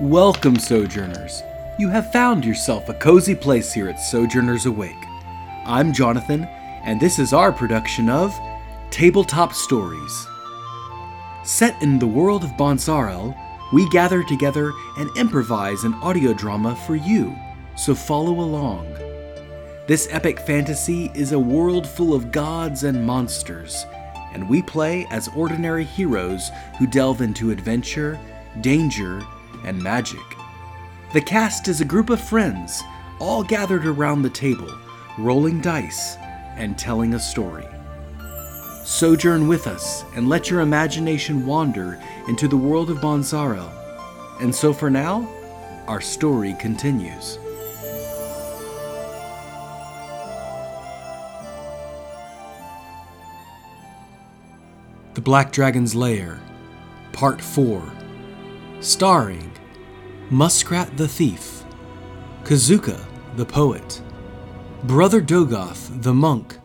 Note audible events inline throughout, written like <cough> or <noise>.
Welcome, Sojourners. You have found yourself a cozy place here at Sojourners Awake. I'm Jonathan, and this is our production of Tabletop Stories. Set in the world of Bonsarel, we gather together and improvise an audio drama for you, so follow along. This epic fantasy is a world full of gods and monsters, and we play as ordinary heroes who delve into adventure, danger, and magic. The cast is a group of friends, all gathered around the table, rolling dice and telling a story. Sojourn with us and let your imagination wander into the world of Bonsarel. And so for now, our story continues. The Black Dragon's Lair, Part 4, starring Muskrat the Thief, Kazuka the Poet, Brother Dogoth the Monk,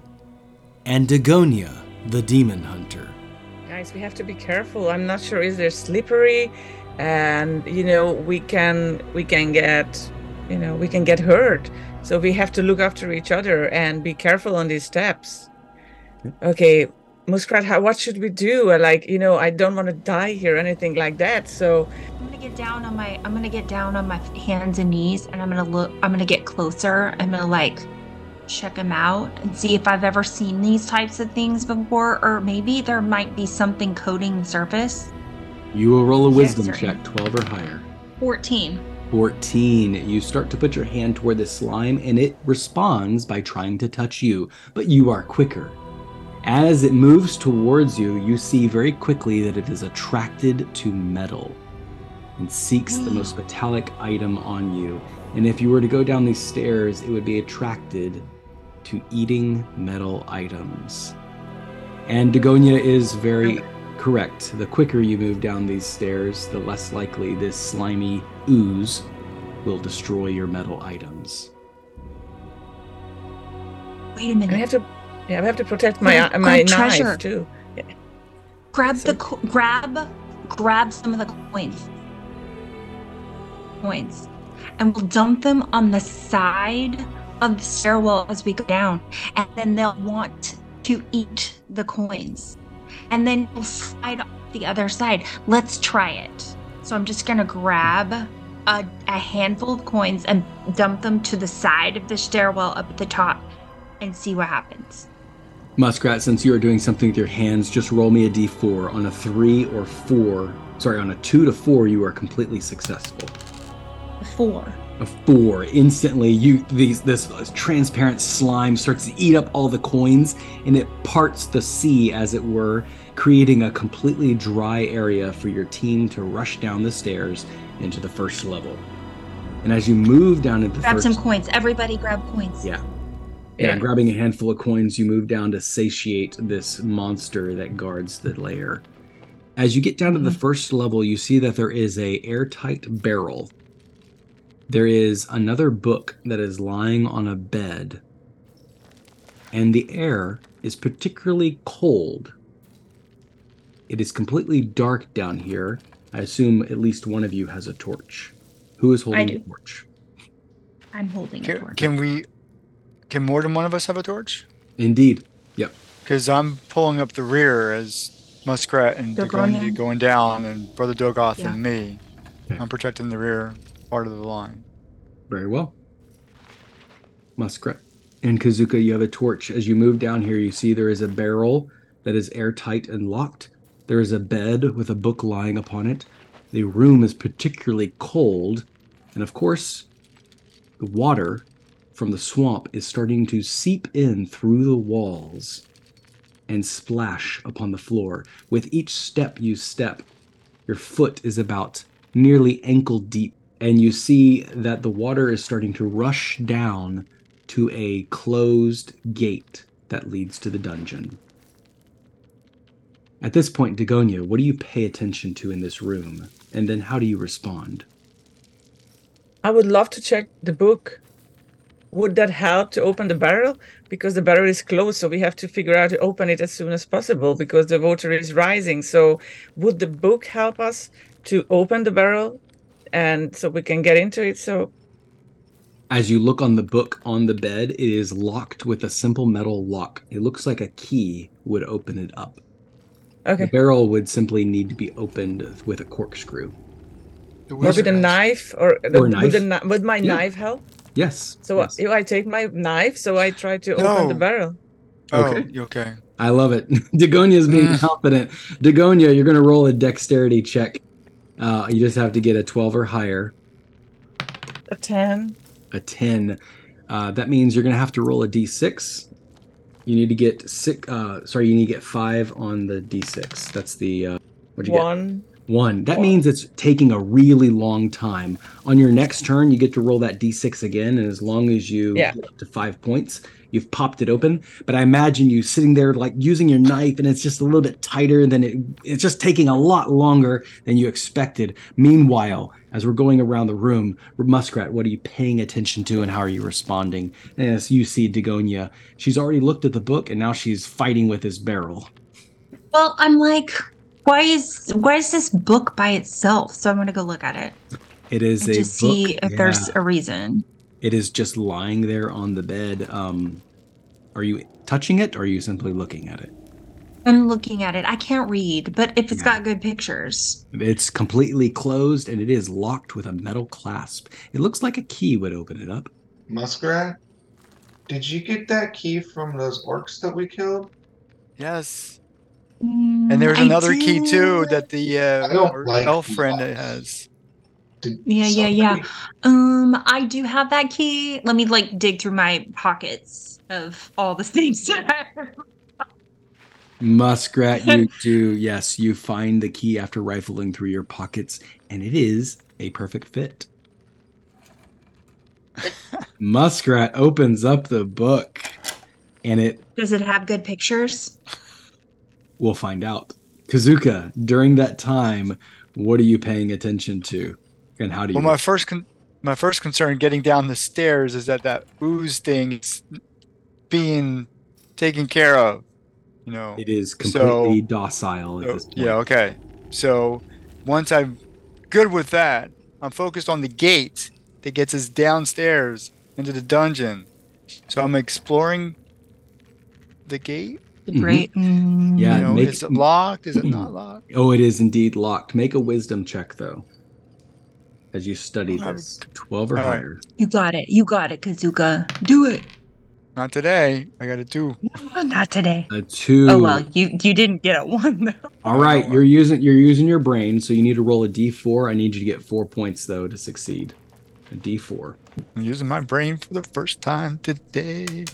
and Dagonia the Demon Hunter. Guys, we have to be careful. I'm not sure is there slippery and you know we can we can get you know we can get hurt. So we have to look after each other and be careful on these steps. Okay, Muskrat, how, what should we do? Like, you know, I don't want to die here or anything like that. So I'm gonna get down on my I'm gonna get down on my hands and knees and I'm gonna look I'm gonna get closer. I'm gonna like check them out and see if I've ever seen these types of things before, or maybe there might be something coating the surface. You will roll a wisdom check, 12 or higher. 14. 14. You start to put your hand toward the slime and it responds by trying to touch you, but you are quicker. As it moves towards you, you see very quickly that it is attracted to metal and seeks the most metallic item on you. And if you were to go down these stairs, it would be attracted to eating metal items. And Dagonia is very correct. The quicker you move down these stairs, the less likely this slimy ooze will destroy your metal items. Wait a and I minute. have to yeah, I have to protect my Grab- my grab knife treasure. too. grab so- the grab grab some of the coins. Coins. And we'll dump them on the side of the stairwell as we go down. And then they'll want to eat the coins. And then we'll slide off the other side. Let's try it. So I'm just gonna grab a, a handful of coins and dump them to the side of the stairwell up at the top and see what happens. Muskrat, since you are doing something with your hands, just roll me a d4. On a 3 or 4, sorry, on a 2 to 4, you are completely successful. Four. A 4, instantly, you these this transparent slime starts to eat up all the coins and it parts the sea, as it were, creating a completely dry area for your team to rush down the stairs into the first level. And as you move down into the Grab first some coins. Everybody grab coins. Yeah. Yeah, Yeah. grabbing a handful of coins, you move down to satiate this monster that guards the lair. As you get down to the mm-hmm. first level, you see that there is a airtight barrel. There is another book that is lying on a bed. And the air is particularly cold. It is completely dark down here. I assume at least one of you has a torch. Who is holding do. a torch? I'm holding a Can, torch. can we? Can more than one of us have a torch? Indeed. Yep. Because I'm pulling up the rear as Muskrat and Dogonia. Dagonia going down, and Brother Dogoth Yeah. and me. Okay. I'm protecting the rear part of the line. Very well. Muskrat. And Kazuka, you have a torch. As you move down here, you see there is a barrel that is airtight and locked. There is a bed with a book lying upon it. The room is particularly cold. And of course, the water from the swamp is starting to seep in through the walls and splash upon the floor. With each step you step, your foot is about nearly ankle deep, and you see that the water is starting to rush down to a closed gate that leads to the dungeon. At this point, Dagonia, what do you pay attention to in this room? And then how do you respond? I would love to check the book. Would that help to open the barrel? Because the barrel is closed, so we have to figure out to open it as soon as possible because the water is rising. So, would the book help us to open the barrel and so we can get into it. So As you look on the book on the bed, it is locked with a simple metal lock. It looks like a key would open it up. Okay. The barrel would simply need to be opened with a corkscrew. The or with a knife, or, Or a would, the, knife. kni- would my Yeah. knife help? Yes. So yes. if I take my knife, so I try to open the No. barrel. Oh, Okay. you okay. I love it. <laughs> Dagonia is being Mm. confident. Dagonia, you're going to roll a dexterity check. Uh, you just have to get a 12 or higher, A ten. a 10. Uh, that means you're going to have to roll a d6. You need to get six. Uh, sorry, you need to get five on the d6. That's the. Uh, what'd you get? One. One. That One. means it's taking a really long time. On your next turn, you get to roll that d6 again, and as long as you Yeah. get up to five points, you've popped it open. But I imagine you sitting there like using your knife, and it's just a little bit tighter than it. It's just taking a lot longer than you expected. Meanwhile, as we're going around the room, Muskrat, what are you paying attention to, and how are you responding? And as you see Dagonia, she's already looked at the book, and now she's fighting with his barrel. Well, I'm like, why is why is this book by itself? So I'm gonna go look at it It is and a see book, if there's a reason. It is just lying there on the bed. Um, are you touching it, or are you simply looking at it? I'm looking at it. I can't read, but if it's Yeah. got good pictures, It's completely closed, and it is locked with a metal clasp. It looks like a key would open it up. Muskrat, did you get that key from those orcs that we killed? Yes. Mm, And there's another key too that the uh, I don't our like elf friend has. Did Yeah, yeah, yeah. Um, I do have that key. Let me like dig through my pockets of all the <laughs> things. Muskrat, you <laughs> do. Yes, you find the key after rifling through your pockets, and it is a perfect fit. <laughs> Muskrat opens up the book, and it Does it have good pictures? We'll find out. Kazuka, during that time, what are you paying attention to? And how do you Well, my first con- my first concern getting down the stairs is that that ooze thing is being taken care of. You know. it is completely So- docile at So- this point. yeah. Okay. So once I'm good with that, I'm focused on the gate that gets us downstairs into the dungeon. So I'm exploring the gate. The. Great. Mm, Yeah, you know, make- is it locked? Is it <clears throat> not locked? Oh, it is indeed locked. Make a wisdom check though. As you study Alright. this. Twelve or Alright. higher. You got it. You got it, Kazuka. Do it. Not today. I got a two. Not today. A two. Oh well, you you didn't get a one though. All right, you're using you're using your brain, so you need to roll a d4. I need you to get four points though to succeed. A d4. I'm using my brain for the first time today.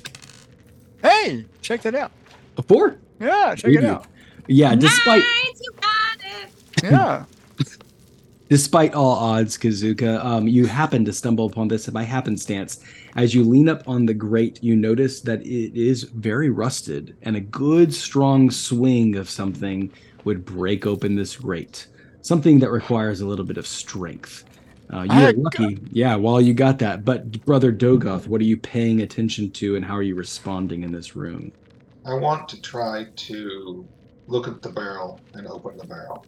Hey, check that out. A four? Yeah, check You it out. Yeah, despite Nice, you got it. Yeah. <laughs> Despite all odds, Kazuka, um, you happen to stumble upon this by happenstance. As you lean up on the grate, you notice that it is very rusted, and a good strong swing of something would break open this grate. Something that requires a little bit of strength. Uh, you I are lucky, yeah, while you got that. But, Brother Dogoth, what are you paying attention to, and how are you responding in this room? I want to try to look at the barrel and open the barrel.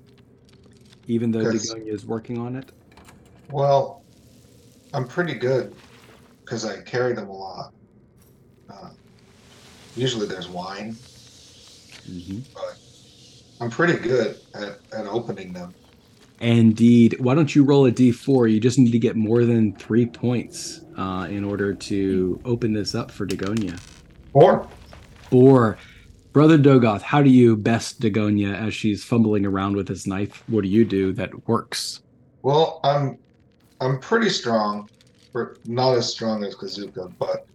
Even though Yes. Dagonia is working on it? Well, I'm pretty good because I carry them a lot. Uh, usually there's wine, Mm-hmm. but I'm pretty good at, at opening them. Indeed. Why don't you roll a d4? You just need to get more than three points uh, in order to open this up for Dagonia. Or Or, Brother Dogoth, how do you best Dagonia as she's fumbling around with his knife? What do you do that works? Well, I'm I'm pretty strong, but not as strong as Kazuka, but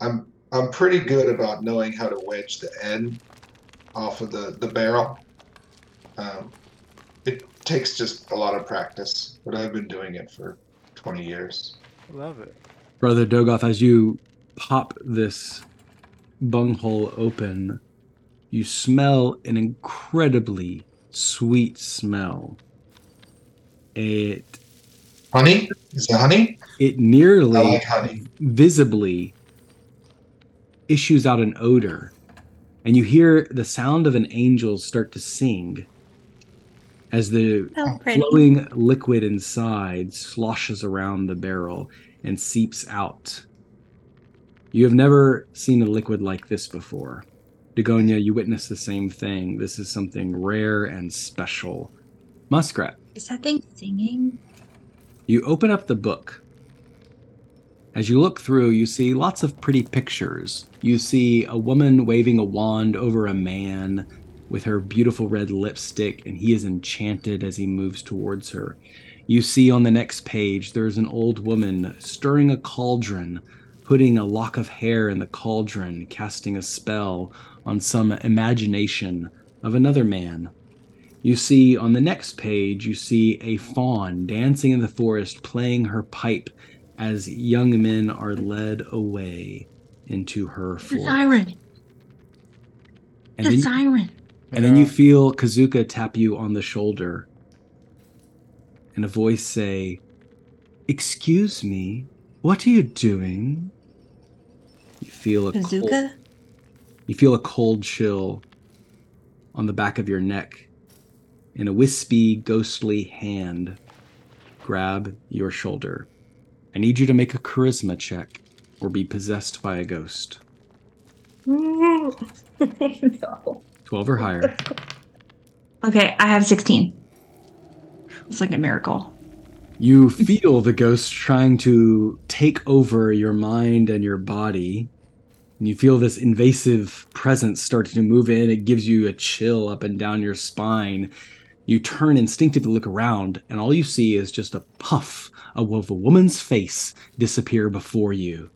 I'm I'm pretty good about knowing how to wedge the end off of the the barrel. Um, it takes just a lot of practice, but I've been doing it for 20 years. Love it. Brother Dogoth, as you pop this bunghole open, you smell an incredibly sweet smell. It Honey? Is it honey? it nearly like honey. visibly issues out an odor and you hear the sound of an angel start to sing as the So pretty. flowing liquid inside sloshes around the barrel and seeps out. You have never seen a liquid like this before. Dagonia, you witness the same thing. This is something rare and special. Muskrat, Is that thing singing? you open up the book. As you look through, you see lots of pretty pictures. You see a woman waving a wand over a man with her beautiful red lipstick, and he is enchanted as he moves towards her. You see on the next page, there's an old woman stirring a cauldron, putting a lock of hair in the cauldron, casting a spell on some imagination of another man. You see on the next page, you see a fawn dancing in the forest, playing her pipe as young men are led away into her forest. The forest. siren. And The then, siren. and then you feel Kazuka tap you on the shoulder and a voice say, Excuse me, what are you doing? You feel a cold, Bazooka? You feel a cold chill on the back of your neck, and a wispy, ghostly hand grab your shoulder. I need you to make a charisma check or be possessed by a ghost. no. <laughs> 12 or higher. Okay, I have 16. It's like a miracle. You feel the ghost trying to take over your mind and your body. And you feel this invasive presence start to move in. It gives you a chill up and down your spine. You turn instinctively to look around, and all you see is just a puff of a woman's face disappear before you.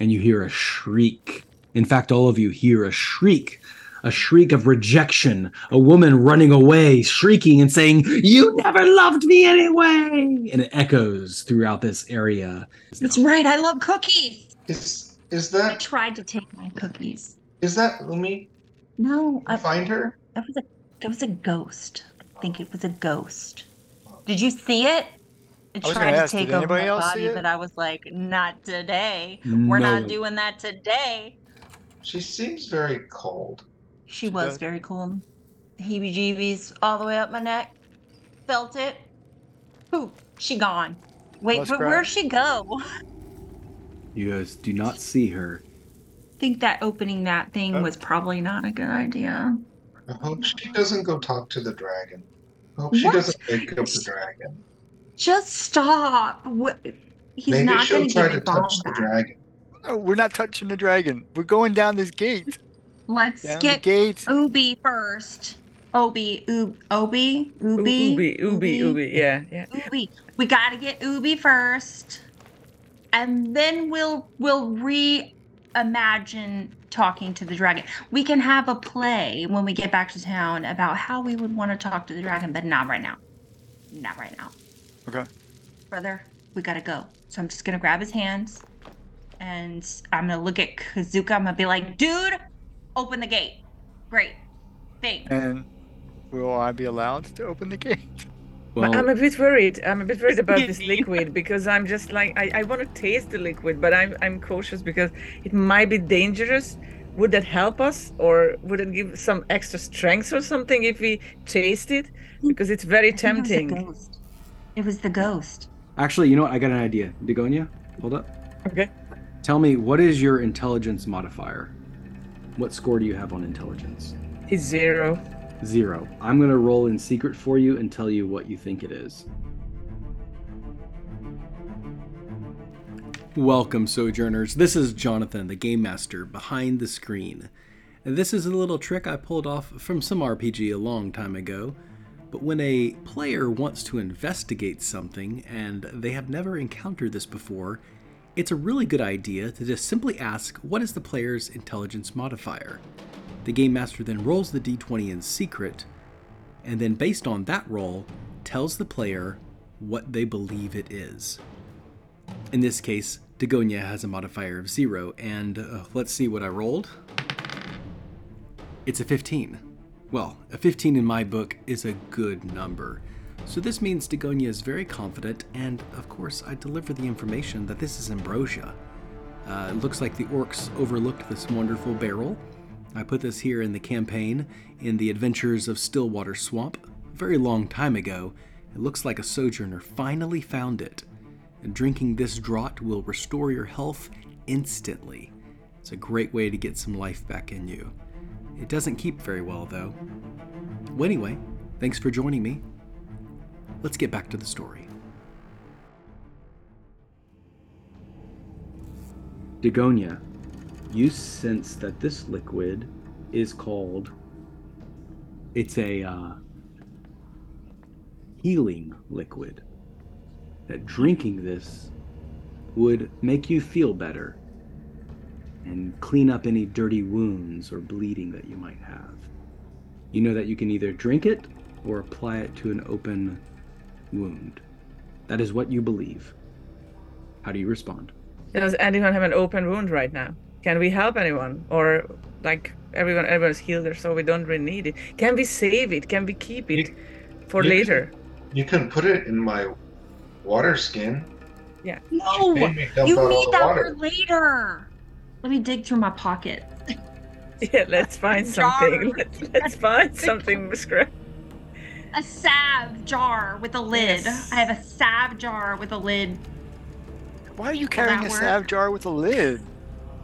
And you hear a shriek. In fact, all of you hear a shriek a shriek of rejection, a woman running away, shrieking and saying, You never loved me anyway! And it echoes throughout this area. That's right. I love cookies. Is is I tried to take my cookies. is that Umi? No, I, Find her? that was a that was a ghost. I think it was a ghost. Did you see it? It I tried gonna ask, take over my body, but I was like, not today. We're not doing that today. She seems very cold. She She was does. very cool. Heebie jeebies all the way up my neck. Felt it. Poof, she gone. Wait, but Muskrat. where'd she go? You guys do not see her. I think that opening that thing Oh. was probably not a good idea. I hope she doesn't go talk to the dragon. I hope she What? doesn't wake up the dragon. Just stop. What? He's Maybe not she'll going to try to it all touch the dragon. No, we're not touching the dragon. We're going down this gate. Let's Down get gate. Ubi first. Obi, Ub, Obi, U- Ubi, Ubi, Ubi, Ubi. Yeah, yeah. Ubi. We got to get Ubi first, and then we'll we'll reimagine talking to the dragon. We can have a play when we get back to town about how we would want to talk to the dragon, but not right now. Not right now. Okay. Brother, we gotta go. So I'm just gonna grab his hands, and I'm gonna look at Kazuka. I'm gonna be like, dude, open the gate. Great. Thanks. And will I be allowed to open the gate? <laughs> But Well, I'm a bit worried. I'm a bit worried about this liquid because I'm just like I, I want to taste the liquid, but I'm I'm cautious because it might be dangerous. Would that help us, or would it give some extra strength or something if we taste it? Because it's very I think It was tempting. It was the ghost. actually, you know what? I got an idea. Dagonia, hold up. Okay. Tell me, what is your intelligence modifier? What score do you have on intelligence? It's zero. Zero. I'm going to roll in secret for you and tell you what you think it is. Welcome, Sojourners. This is Jonathan, the Game Master, behind the screen. And this is a little trick I pulled off from some RPG a long time ago. But when a player wants to investigate something and they have never encountered this before, it's a really good idea to just simply ask what is the player's intelligence modifier. The Game Master then rolls the d20 in secret, and then based on that roll, tells the player what they believe it is. In this case, Dagonia has a modifier of 0, and uh, let's see what I rolled. It's a 15. Well, a 15 in my book is a good number. So this means Dagonia is very confident, and of course, I deliver the information that this is ambrosia. Uh, it looks like the orcs overlooked this wonderful barrel. I put this here in the campaign in the Adventures of Stillwater Swamp, a very long time ago, it looks like a sojourner finally found it. And drinking this draught will restore your health instantly. It's a great way to get some life back in you. It doesn't keep very well, though. Well, anyway, thanks for joining me. Let's get back to the story. Dagonia, you sense that this liquid is called. It's a uh, healing liquid. That drinking this would make you feel better and clean up any dirty wounds or bleeding that you might have. You know that you can either drink it or apply it to an open wound. That is what you believe. How do you respond? Does anyone have an open wound right now? Can we help anyone? Or like everyone everyone's healed or so we don't really need it. Can we save it? Can we keep it You- for you can- later? You can put it in my water skin. Yeah. No, Made me dump you need that water. for later. Let me dig through my pocket. <laughs> Yeah, let's find something. <laughs> Let's, let's find something, Miss Gra- A salve jar with a lid. Yes. I have a salve jar with a lid. Why are you carrying a work? salve jar with a lid?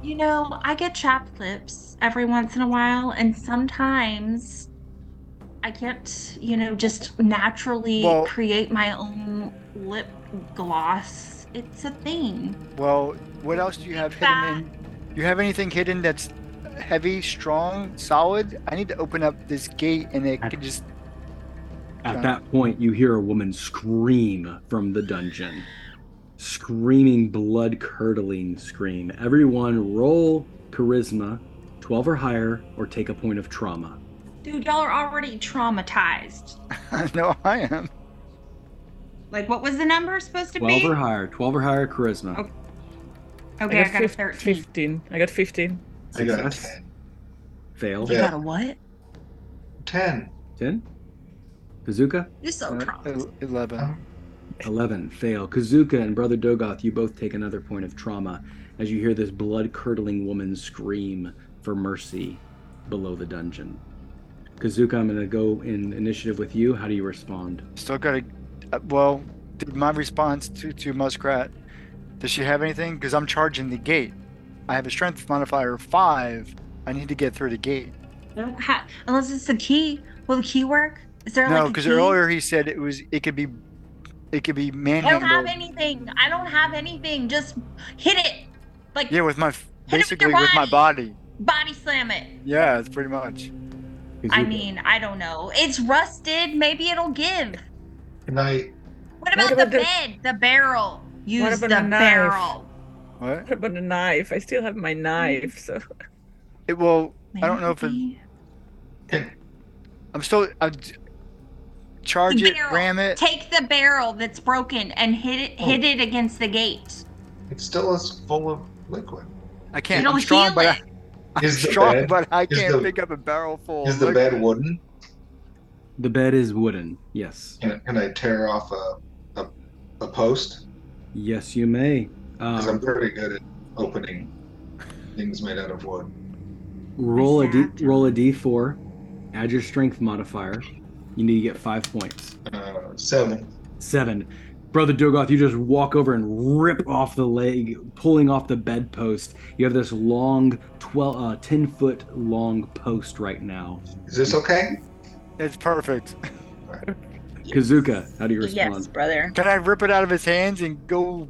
You know, I get chapped lips every once in a while, and sometimes I can't, you know, just naturally Well- create my own lip gloss. It's a thing. Well, what else do you have hidden in? You have anything hidden that's heavy, strong, solid? I need to open up this gate and it can just. At that point, you hear a woman scream from the dungeon. Screaming, blood curdling scream. Everyone roll charisma, 12 or higher, or take a point of trauma. Dude, y'all are already traumatized. <laughs> I know I am. Like, what was the number supposed to 12 be? or higher, 12 or higher charisma. Okay. Okay, I got, a fif- 13. 15. I got 15. I got a Success. 10. Fail. You Yeah. got a what? 10. 10. Kazuka? You're so Uh, traumatized. Eleven. 11. Fail. Kazuka and Brother Dogoth, you both take another point of trauma as you hear this blood curdling woman scream for mercy below the dungeon. Kazuka, I'm going to go in initiative with you. How do you respond? Still got to. Uh, well, did my response to to Muskrat? Does she have anything? Because I'm charging the gate. I have a strength modifier of five. I need to get through the gate. Ha- unless it's the key. Will the key work? Is there No, like a because key? earlier he said it was. It could be. It could be manual. I don't have anything. I don't have anything. Just hit it. Like Yeah, with my it with basically with my body. body slam it. Yeah, it's pretty much. I mean, I don't know. It's rusted. Maybe it'll give. Can I? What about, about the the- bed? The barrel. Use about the the knife? barrel. What? What about the knife? I still have my knife, so It will. I don't know if it, I'm still. I charge it, barrel. ram it. Take the barrel that's broken and hit it. Oh. Hit it against the gate. it still is full of liquid. I can't. It'll I'm strong, heal but I, it. I'm strong, bed- but I can't the- pick up a barrel full. Is of the liquid. bed wooden? The bed is wooden. Yes. Can, can I tear off a, a, a post? Yes, you may. Because Uh, I'm pretty good at opening things made out of wood. roll a d. Roll a d4. Add your strength modifier. You need to get five points. Uh, seven. Seven. Brother Dogoth, you just walk over and rip off the leg, pulling off the bedpost. You have this long, 12, uh, 10 foot long post right now. Is this okay? It's perfect. <laughs> Kazuka, how do you respond? Yes, brother. Can I rip it out of his hands and go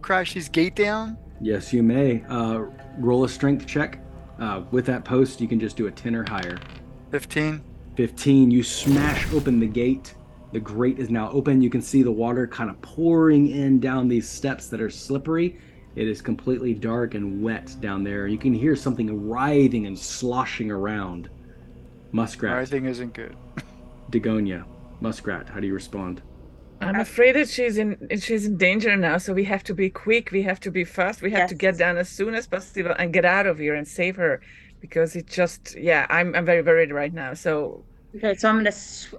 crash his gate down? Yes, you may. Uh, roll a strength check. Uh, with that post, you can just do a 10 or higher. 15. 15, you smash open the gate. The grate is now open. You can see the water kind of pouring in down these steps that are slippery. It is completely dark and wet down there. You can hear something writhing and sloshing around. Muskrat, Writhing isn't good. <laughs> Dagonia, Muskrat, how do you respond? I'm afraid that she's in she's in danger now. So we have to be quick. We have to be fast. We have to get down as soon as possible and get out of here and save her, because it just yeah. I'm I'm very worried right now. So Okay, so I'm gonna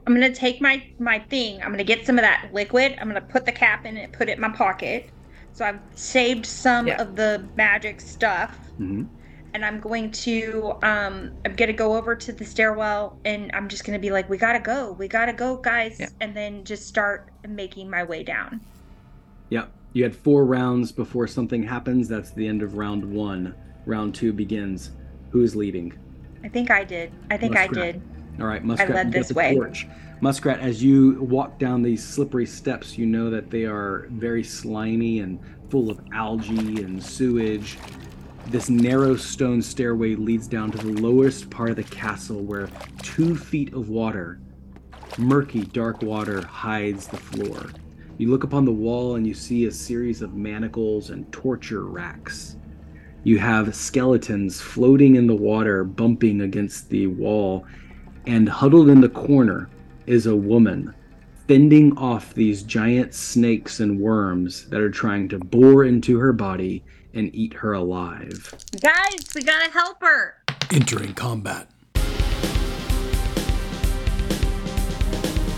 I'm gonna take my my thing. I'm gonna get some of that liquid. I'm gonna put the cap in it, put it in my pocket. So I've saved some Yeah. of the magic stuff. hmm and I'm going to um I'm gonna go over to the stairwell and I'm just gonna be like, we gotta go, we gotta go, guys, Yeah. and then just start making my way down. Yep. You had four rounds before something happens. That's the end of round one. Round two begins. Who's leading? I think I did. I think I Muskrat. did. All right, Muskrat. led this way. Torch. Muskrat, as you walk down these slippery steps, you know that they are very slimy and full of algae and sewage. This narrow stone stairway leads down to the lowest part of the castle where two feet of water, murky, dark water, hides the floor. You look upon the wall and you see a series of manacles and torture racks. You have skeletons floating in the water, bumping against the wall, and huddled in the corner is a woman fending off these giant snakes and worms that are trying to bore into her body and eat her alive. Guys, we gotta help her. Entering combat.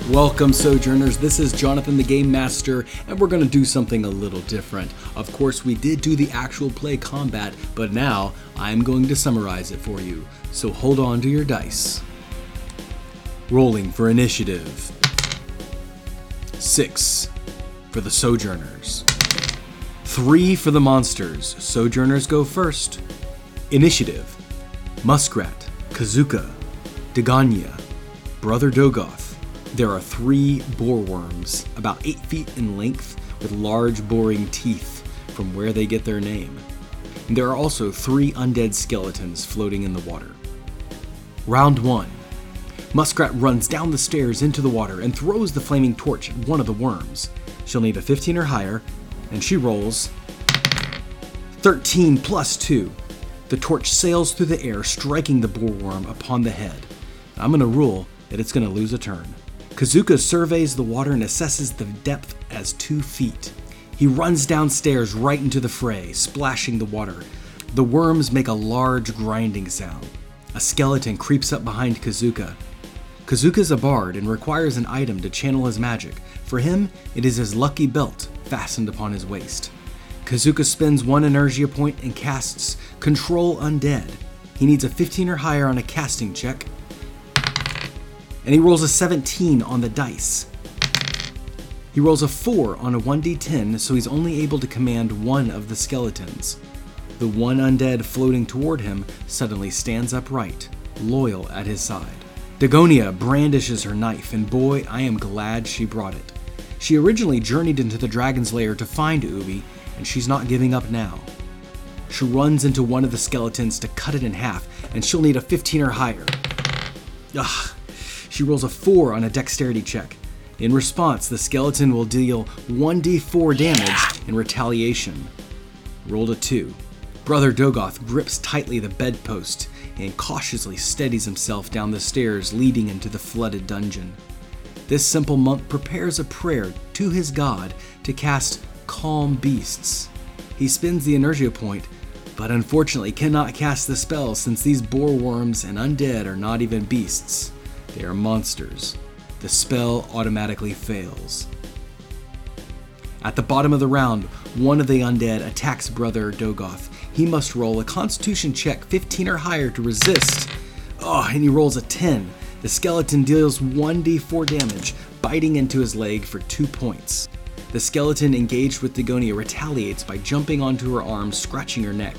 Welcome, Sojourners. This is Jonathan the Game Master, and we're going to do something a little different. Of course, we did do the actual play combat, but now I'm going to summarize it for you. So hold on to your dice. Rolling for initiative. Six for the Sojourners. Three for the monsters. Sojourners go first. Initiative Muskrat, Kazuka, Dagonia, Brother Dogoth. There are three bore worms, about eight feet in length, with large boring teeth, from where they get their name. And there are also three undead skeletons floating in the water. Round 1. Muskrat runs down the stairs into the water and throws the flaming torch at one of the worms. She'll need a 15 or higher, and she rolls 13 plus 2. The torch sails through the air, striking the boreworm upon the head. I'm going to rule that it's going to lose a turn. Kazuka surveys the water and assesses the depth as two feet. He runs downstairs right into the fray, splashing the water. The worms make a large grinding sound. A skeleton creeps up behind Kazuka. Kazuka's a bard and requires an item to channel his magic. For him, it is his lucky belt fastened upon his waist. Kazuka spends one energia point and casts Control Undead. He needs a 15 or higher on a casting check, and he rolls a 17 on the dice. He rolls a 4 on a 1d10, so he's only able to command one of the skeletons. The one undead floating toward him suddenly stands upright, loyal at his side. Dagonia brandishes her knife, and boy, I am glad she brought it. She originally journeyed into the dragon's lair to find Ubi, and she's not giving up now. She runs into one of the skeletons to cut it in half, and she'll need a 15 or higher. Ugh. She rolls a 4 on a dexterity check. In response, the skeleton will deal 1d4 damage in retaliation. Rolled a 2. Brother Dogoth grips tightly the bedpost and cautiously steadies himself down the stairs leading into the flooded dungeon. This simple monk prepares a prayer to his god to cast Calm Beasts. He spins the Energia point, but unfortunately cannot cast the spell since these bore worms and undead are not even beasts. They are monsters. The spell automatically fails. At the bottom of the round, one of the undead attacks Brother Dogoth. He must roll a constitution check 15 or higher to resist. Oh, and he rolls a 10. The skeleton deals 1d4 damage, biting into his leg for 2 points. The skeleton engaged with Dagonia retaliates by jumping onto her arm, scratching her neck.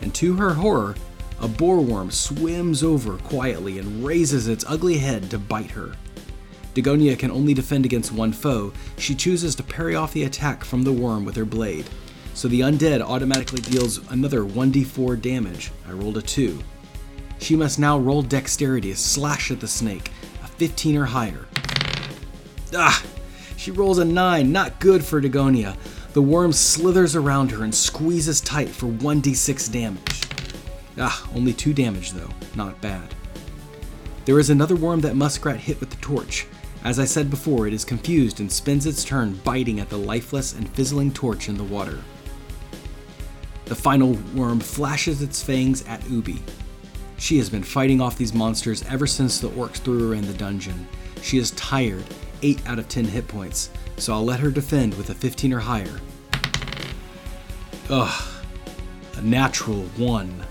And to her horror, a boreworm swims over quietly and raises its ugly head to bite her. Dagonia can only defend against one foe. She chooses to parry off the attack from the worm with her blade. So the undead automatically deals another 1d4 damage. I rolled a 2. She must now roll dexterity to slash at the snake, a 15 or higher. Ah! She rolls a 9, not good for Dagonia. The worm slithers around her and squeezes tight for 1d6 damage. Ah, only 2 damage though, not bad. There is another worm that Muskrat hit with the torch. As I said before, it is confused and spends its turn biting at the lifeless and fizzling torch in the water. The final worm flashes its fangs at Ubi. She has been fighting off these monsters ever since the orcs threw her in the dungeon. She is tired, 8 out of 10 hit points, so I'll let her defend with a 15 or higher. Ugh, a natural 1.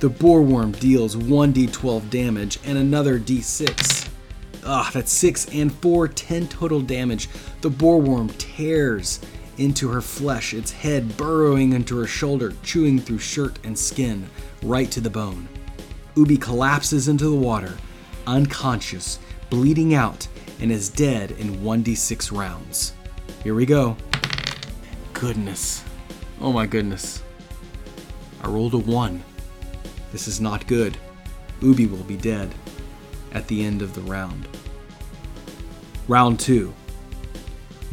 The bore worm deals 1d12 damage and another d6. Ugh, that's 6 and 4, 10 total damage. The bore worm tears into her flesh, its head burrowing into her shoulder, chewing through shirt and skin, right to the bone. Ubi collapses into the water, unconscious, bleeding out, and is dead in 1d6 rounds. Here we go. Goodness. Oh my goodness. I rolled a 1. This is not good. Ubi will be dead at the end of the round. Round 2.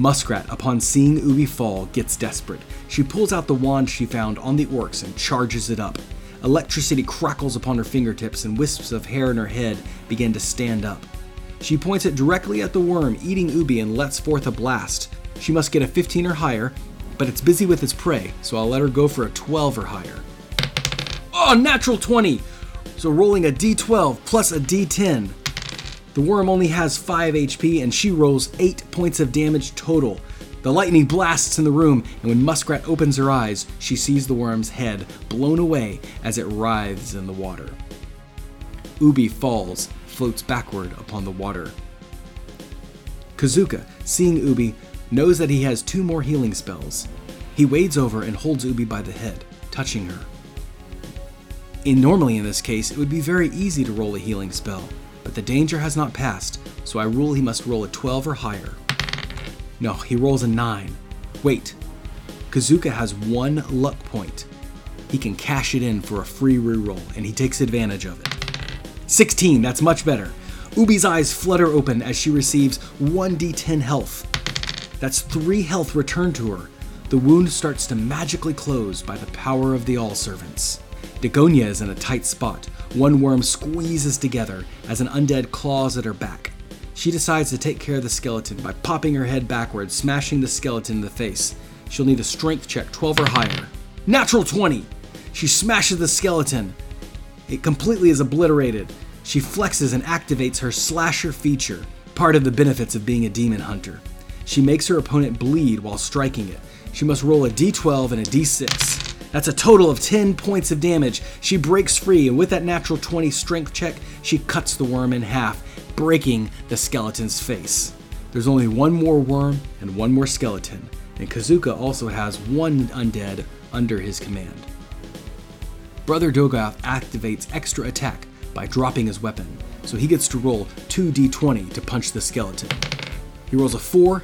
Muskrat, upon seeing Ubi fall, gets desperate. She pulls out the wand she found on the orcs and charges it up. Electricity crackles upon her fingertips and wisps of hair in her head begin to stand up. She points it directly at the worm eating Ubi and lets forth a blast. She must get a 15 or higher, but it's busy with its prey, so I'll let her go for a 12 or higher. Oh, natural 20! So rolling a d12 plus a d10. The worm only has 5 HP and she rolls 8 points of damage total. The lightning blasts in the room, and when Muskrat opens her eyes, she sees the worm's head blown away as it writhes in the water. Ubi falls, floats backward upon the water. Kazuka, seeing Ubi, knows that he has two more healing spells. He wades over and holds Ubi by the head, touching her. In normally in this case, it would be very easy to roll a healing spell, but the danger has not passed, so I rule he must roll a 12 or higher. No, he rolls a 9. Wait, Kazuka has one luck point. He can cash it in for a free reroll, and he takes advantage of it. 16, that's much better. Ubi's eyes flutter open as she receives 1d10 health. That's 3 health returned to her. The wound starts to magically close by the power of the All Servants. Dagonia is in a tight spot. One worm squeezes together as an undead claws at her back. She decides to take care of the skeleton by popping her head backwards, smashing the skeleton in the face. She'll need a strength check 12 or higher. Natural 20! She smashes the skeleton. It completely is obliterated. She flexes and activates her slasher feature, part of the benefits of being a demon hunter. She makes her opponent bleed while striking it. She must roll a d12 and a d6. That's a total of 10 points of damage. She breaks free, and with that natural 20 strength check, she cuts the worm in half, breaking the skeleton's face. There's only one more worm and one more skeleton, and Kazuka also has one undead under his command. Brother Dogoth activates extra attack by dropping his weapon, so he gets to roll 2d20 to punch the skeleton. He rolls a 4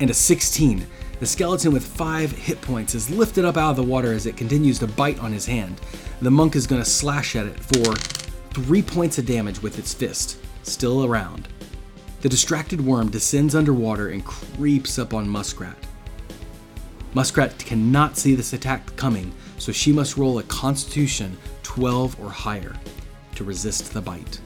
and a 16. The skeleton with 5 hit points is lifted up out of the water as it continues to bite on his hand. The monk is going to slash at it for 3 points of damage with its fist, still around. The distracted worm descends underwater and creeps up on Muskrat. Muskrat cannot see this attack coming, so she must roll a Constitution 12 or higher to resist the bite.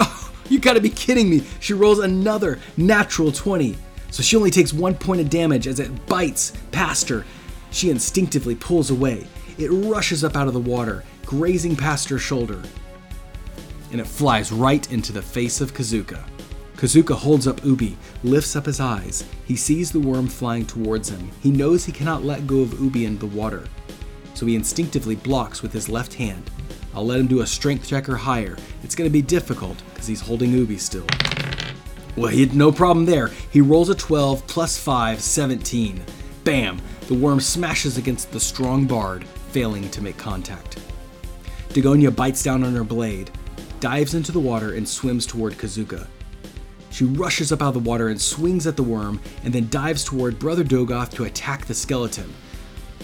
Oh, <laughs> you gotta be kidding me! She rolls another natural 20, so she only takes one point of damage as it bites past her. She instinctively pulls away. It rushes up out of the water, grazing past her shoulder, and it flies right into the face of Kazuka. Kazuka holds up Ubi, lifts up his eyes. He sees the worm flying towards him. He knows he cannot let go of Ubi in the water, so he instinctively blocks with his left hand. I'll let him do a strength check or higher. It's going to be difficult because he's holding Ubi still. Well, he had no problem there. He rolls a 12 plus 5, 17. Bam! The worm smashes against the strong bard, failing to make contact. Dagonia bites down on her blade, dives into the water, and swims toward Kazuka. She rushes up out of the water and swings at the worm, and then dives toward Brother Dogoth to attack the skeleton.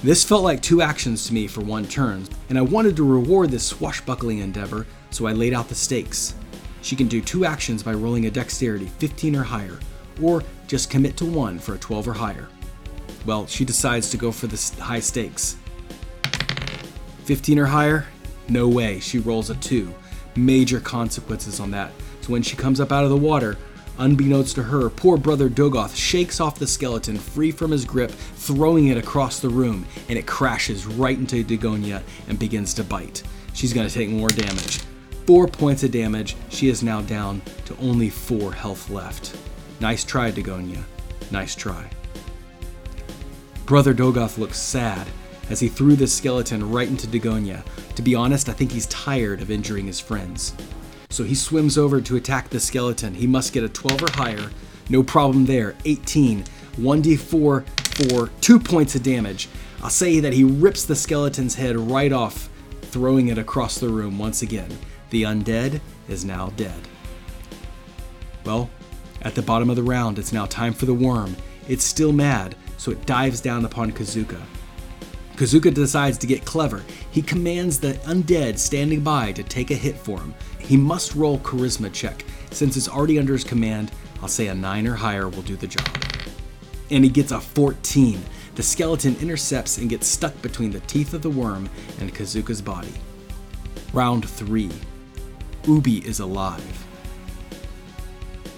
This felt like two actions to me for one turn, and I wanted to reward this swashbuckling endeavor, so I laid out the stakes. She can do two actions by rolling a dexterity 15 or higher, or just commit to one for a 12 or higher. Well, she decides to go for the high stakes. 15 or higher? No way. She rolls a 2. Major consequences on that. So when she comes up out of the water, unbeknownst to her, poor brother Dogoth shakes off the skeleton free from his grip, throwing it across the room, and it crashes right into Dagonia and begins to bite. She's going to take more damage. Four points of damage. She is now down to only four health left. Nice try, Dagonia. Nice try. Brother Dogoth looks sad as he threw this skeleton right into Dagonia. To be honest, I think he's tired of injuring his friends. So he swims over to attack the skeleton. He must get a 12 or higher. No problem there. 18, 1d4 for 2 points of damage. I'll say that he rips the skeleton's head right off, throwing it across the room once again. The undead is now dead. Well, at the bottom of the round, it's now time for the worm. It's still mad, so it dives down upon Kazooka. Kazooka decides to get clever. He commands the undead standing by to take a hit for him. He must roll charisma check. Since it's already under his command, I'll say a 9 or higher will do the job. And he gets a 14. The skeleton intercepts and gets stuck between the teeth of the worm and Kazooka's body. Round 3. Ubi is alive.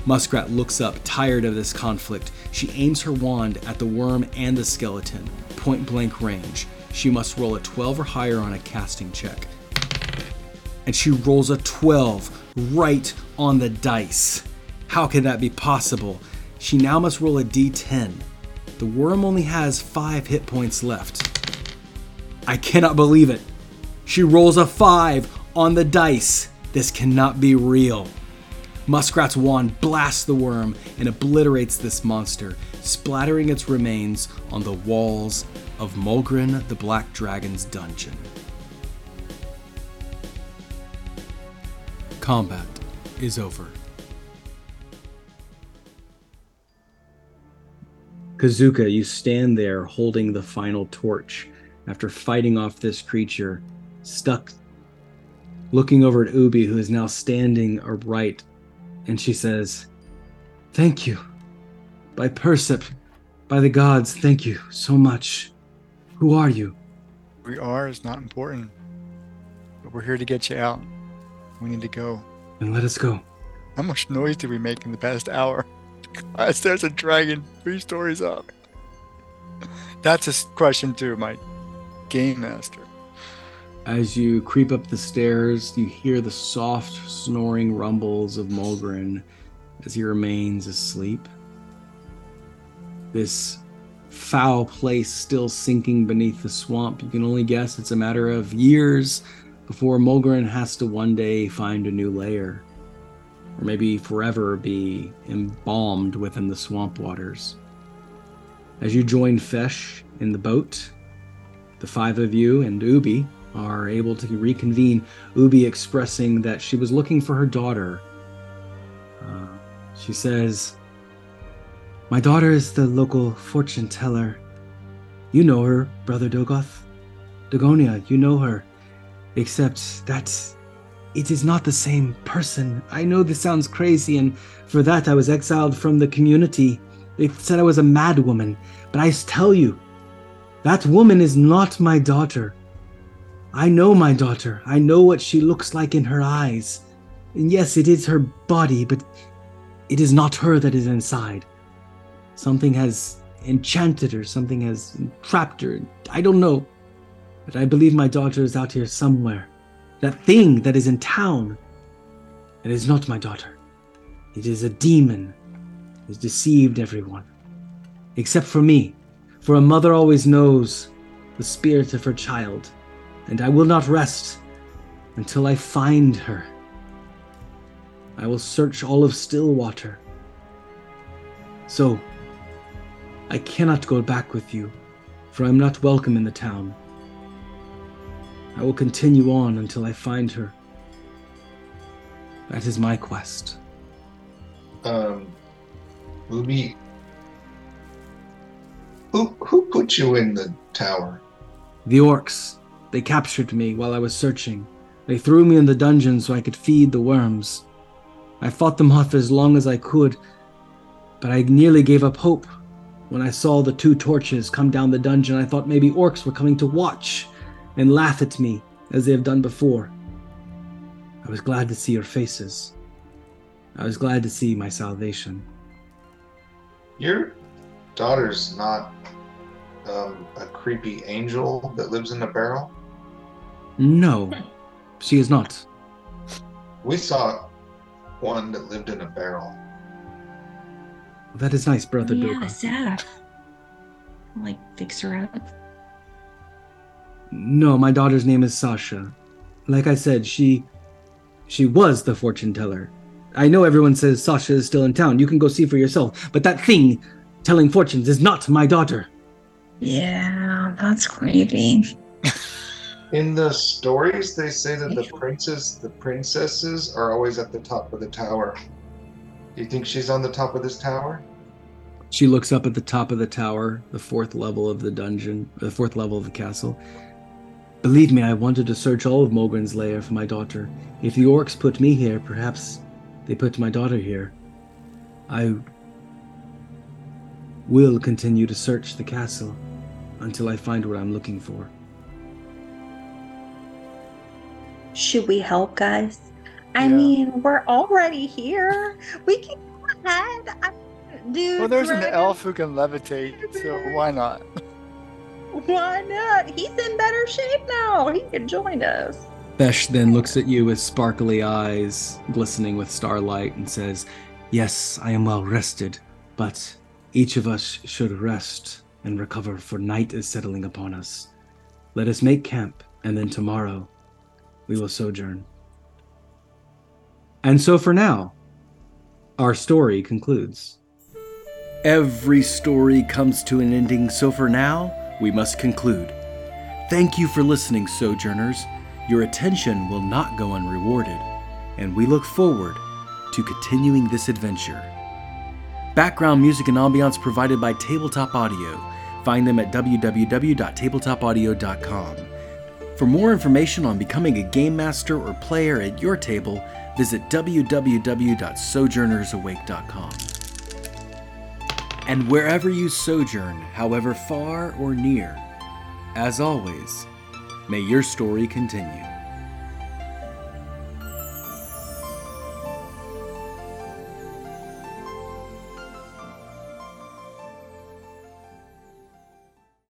Muskrat looks up, tired of this conflict. She aims her wand at the worm and the skeleton, point blank range. She must roll a 12 or higher on a casting check. And she rolls a 12 right on the dice. How can that be possible? She now must roll a d10. The worm only has 5 hit points left. I cannot believe it. She rolls a 5 on the dice. This cannot be real. Muskrat's wand blasts the worm and obliterates this monster, splattering its remains on the walls of Mulgren the Black Dragon's dungeon. Combat is over. Kazooka, you stand there holding the final torch after fighting off this creature, stuck, looking over at Ubi, who is now standing upright and she says, Thank you. By Persep, by the gods, thank you so much. Who are you? We are is not important. But we're here to get you out. We need to go. And let us go. How much noise did we make in the past hour? Guys, <laughs> there's a dragon three stories up. That's a question too, my game master. As you creep up the stairs, you hear the soft snoring rumbles of Mulgren as he remains asleep. This foul place still sinking beneath the swamp. You can only guess it's a matter of years before Mulgren has to one day find a new lair, or maybe forever be embalmed within the swamp waters. As you join Fesh in the boat, the five of you and Ubi are able to reconvene, Ubi expressing that she was looking for her daughter. Uh, she says, My daughter is the local fortune teller. You know her, Brother Dogath. Dagonia, you know her. Except that it is not the same person. I know this sounds crazy, and for that I was exiled from the community. They said I was a mad woman, but I tell you, that woman is not my daughter. I know my daughter. I know what she looks like in her eyes. And yes, it is her body, but it is not her that is inside. Something has enchanted her, something has trapped her. I don't know. But I believe my daughter is out here somewhere. That thing that is in town. It is not my daughter. It is a demon. It has deceived everyone. Except for me. For a mother always knows the spirit of her child and I will not rest until I find her. I will search all of Stillwater. So, I cannot go back with you, for I am not welcome in the town. I will continue on until I find her. That is my quest. Um, Ubi, who who put you in the tower? The orcs. They captured me while I was searching. They threw me in the dungeon so I could feed the worms. I fought them off as long as I could, but I nearly gave up hope. When I saw the two torches come down the dungeon, I thought maybe orcs were coming to watch and laugh at me as they have done before. I was glad to see your faces. I was glad to see my salvation. Your daughter's not um, a creepy angel that lives in a barrel. No, she is not. We saw one that lived in a barrel. That is nice, brother yeah, Doka. Zach. Like fix her up. No, my daughter's name is Sasha. Like I said, she she was the fortune teller. I know everyone says Sasha is still in town. You can go see for yourself. But that thing telling fortunes is not my daughter. Yeah, that's creepy. In the stories, they say that the princes, the princesses, are always at the top of the tower. Do you think she's on the top of this tower? She looks up at the top of the tower, the fourth level of the dungeon, the fourth level of the castle. Believe me, I wanted to search all of Mogren's lair for my daughter. If the orcs put me here, perhaps they put my daughter here. I will continue to search the castle until I find what I'm looking for. Should we help, guys? I Yeah. mean, we're already here. We can go ahead. I, dude, Well, there's an elf who can levitate, so why not? <laughs> Why not? He's in better shape now. He can join us. Besh then looks at you with sparkly eyes, glistening with starlight, and says, Yes, I am well rested, but each of us should rest and recover, for night is settling upon us. Let us make camp, and then tomorrow we will sojourn. And so for now, our story concludes. Every story comes to an ending, so for now, we must conclude. Thank you for listening, Sojourners. Your attention will not go unrewarded, and we look forward to continuing this adventure. Background music and ambiance provided by Tabletop Audio. Find them at www.tabletopaudio.com. For more information on becoming a game master or player at your table, visit www.sojournersawake.com. And wherever you sojourn, however far or near, as always, may your story continue.